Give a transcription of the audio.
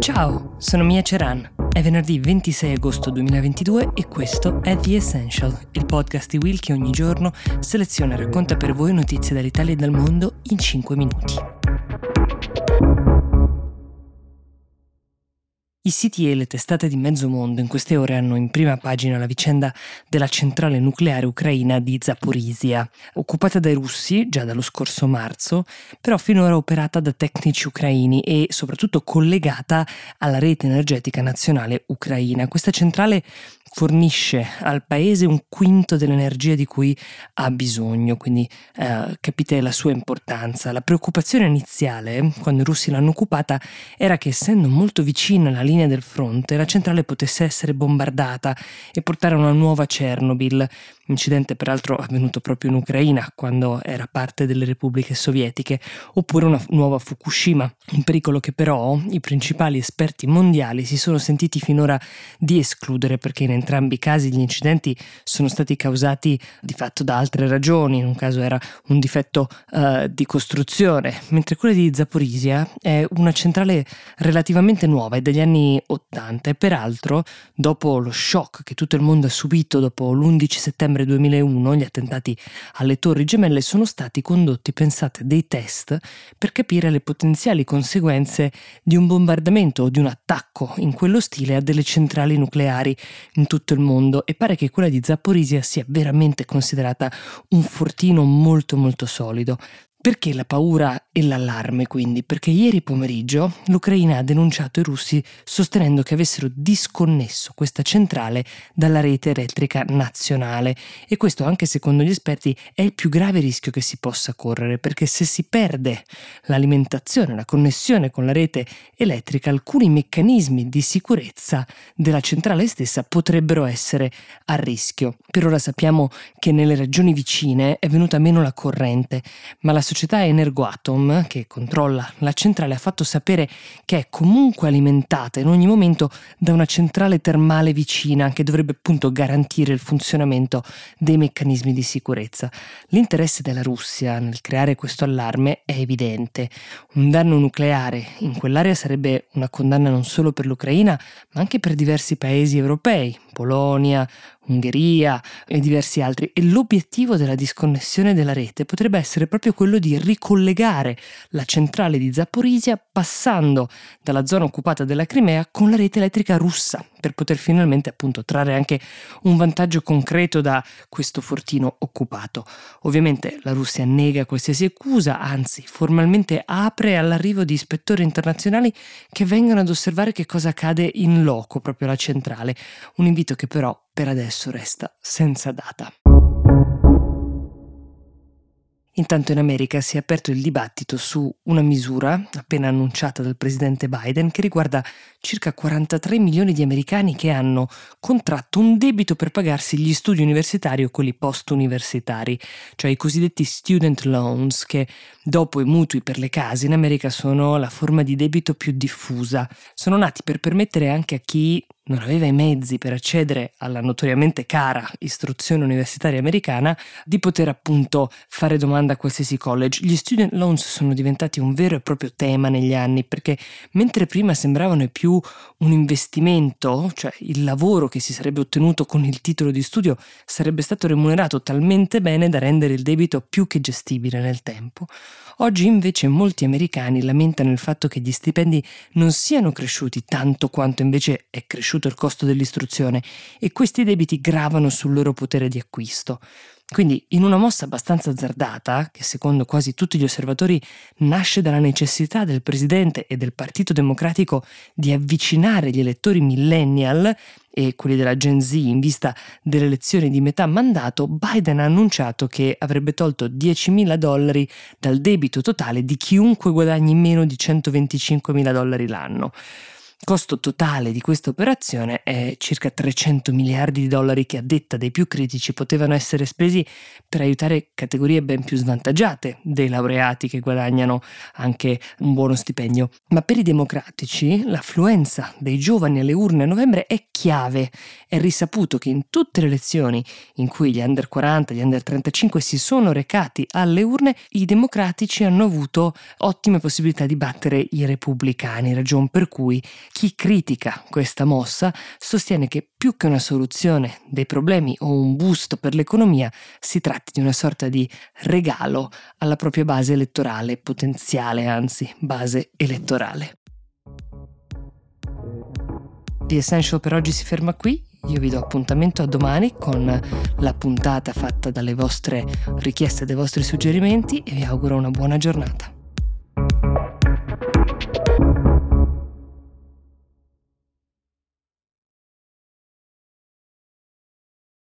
Ciao, sono Mia Ceran. È venerdì 26 agosto 2022 e questo è The Essential, il podcast di Will che ogni giorno seleziona e racconta per voi notizie dall'Italia e dal mondo in 5 minuti. I siti e le testate di mezzo mondo in queste ore hanno in prima pagina la vicenda della centrale nucleare ucraina di Zaporizhia, occupata dai russi già dallo scorso marzo, però finora operata da tecnici ucraini e soprattutto collegata alla rete energetica nazionale ucraina. Questa centrale fornisce al paese un quinto dell'energia di cui ha bisogno, quindi eh, capite la sua importanza. La preoccupazione iniziale, quando i russi l'hanno occupata, era che essendo molto vicina alla linea del fronte, la centrale potesse essere bombardata e portare a una nuova Chernobyl, incidente peraltro avvenuto proprio in Ucraina quando era parte delle repubbliche sovietiche, oppure una nuova Fukushima, un pericolo che però i principali esperti mondiali si sono sentiti finora di escludere perché in entrambi i casi gli incidenti sono stati causati di fatto da altre ragioni, in un caso era un difetto uh, di costruzione, mentre quella di Zaporizhia è una centrale relativamente nuova, è degli anni 80 e peraltro dopo lo shock che tutto il mondo ha subito dopo l'11 settembre settembre 2001 gli attentati alle Torri Gemelle sono stati condotti, pensate, dei test per capire le potenziali conseguenze di un bombardamento o di un attacco in quello stile a delle centrali nucleari in tutto il mondo e pare che quella di Zaporizhia sia veramente considerata un fortino molto molto solido. Perché la paura e l'allarme quindi? Perché ieri pomeriggio l'Ucraina ha denunciato i russi sostenendo che avessero disconnesso questa centrale dalla rete elettrica nazionale e questo anche secondo gli esperti è il più grave rischio che si possa correre perché se si perde l'alimentazione, la connessione con la rete elettrica alcuni meccanismi di sicurezza della centrale stessa potrebbero essere a rischio. Per ora sappiamo che nelle regioni vicine è venuta meno la corrente ma la società Energoatom, che controlla la centrale, ha fatto sapere che è comunque alimentata in ogni momento da una centrale termale vicina che dovrebbe appunto garantire il funzionamento dei meccanismi di sicurezza. L'interesse della Russia nel creare questo allarme è evidente. Un danno nucleare in quell'area sarebbe una condanna non solo per l'Ucraina, ma anche per diversi paesi europei, Polonia, Ungheria e diversi altri e l'obiettivo della disconnessione della rete potrebbe essere proprio quello di ricollegare la centrale di Zaporizhia passando dalla zona occupata della Crimea con la rete elettrica russa per poter finalmente appunto trarre anche un vantaggio concreto da questo fortino occupato. Ovviamente la Russia nega qualsiasi accusa, anzi formalmente apre all'arrivo di ispettori internazionali che vengono ad osservare che cosa accade in loco proprio alla centrale, un invito che però per adesso resta senza data. Intanto in America si è aperto il dibattito su una misura appena annunciata dal presidente Biden che riguarda circa 43 milioni di americani che hanno contratto un debito per pagarsi gli studi universitari o quelli post-universitari, cioè i cosiddetti student loans che dopo i mutui per le case in America sono la forma di debito più diffusa. Sono nati per permettere anche a chi non aveva i mezzi per accedere alla notoriamente cara istruzione universitaria americana, di poter appunto fare domanda a qualsiasi college. Gli student loans sono diventati un vero e proprio tema negli anni perché mentre prima sembravano più un investimento, cioè il lavoro che si sarebbe ottenuto con il titolo di studio sarebbe stato remunerato talmente bene da rendere il debito più che gestibile nel tempo, oggi invece molti americani lamentano il fatto che gli stipendi non siano cresciuti tanto quanto invece è cresciuto cresciuto il costo dell'istruzione e questi debiti gravano sul loro potere di acquisto. Quindi, in una mossa abbastanza azzardata, che secondo quasi tutti gli osservatori nasce dalla necessità del Presidente e del Partito Democratico di avvicinare gli elettori millennial e quelli della Gen Z in vista delle elezioni di metà mandato, Biden ha annunciato che avrebbe tolto 10.000 dollari dal debito totale di chiunque guadagni meno di 125.000 dollari l'anno costo totale di questa operazione è circa 300 miliardi di dollari che a detta dei più critici potevano essere spesi per aiutare categorie ben più svantaggiate dei laureati che guadagnano anche un buono stipendio. Ma per i democratici l'affluenza dei giovani alle urne a novembre è chiave. È risaputo che in tutte le elezioni in cui gli under 40, gli under 35 si sono recati alle urne, i democratici hanno avuto ottime possibilità di battere i repubblicani, ragion per cui Chi critica questa mossa sostiene che più che una soluzione dei problemi o un busto per l'economia si tratti di una sorta di regalo alla propria base elettorale, potenziale anzi base elettorale. The Essential per oggi si ferma qui. Io vi do appuntamento a domani con la puntata fatta dalle vostre richieste, dai vostri suggerimenti e vi auguro una buona giornata.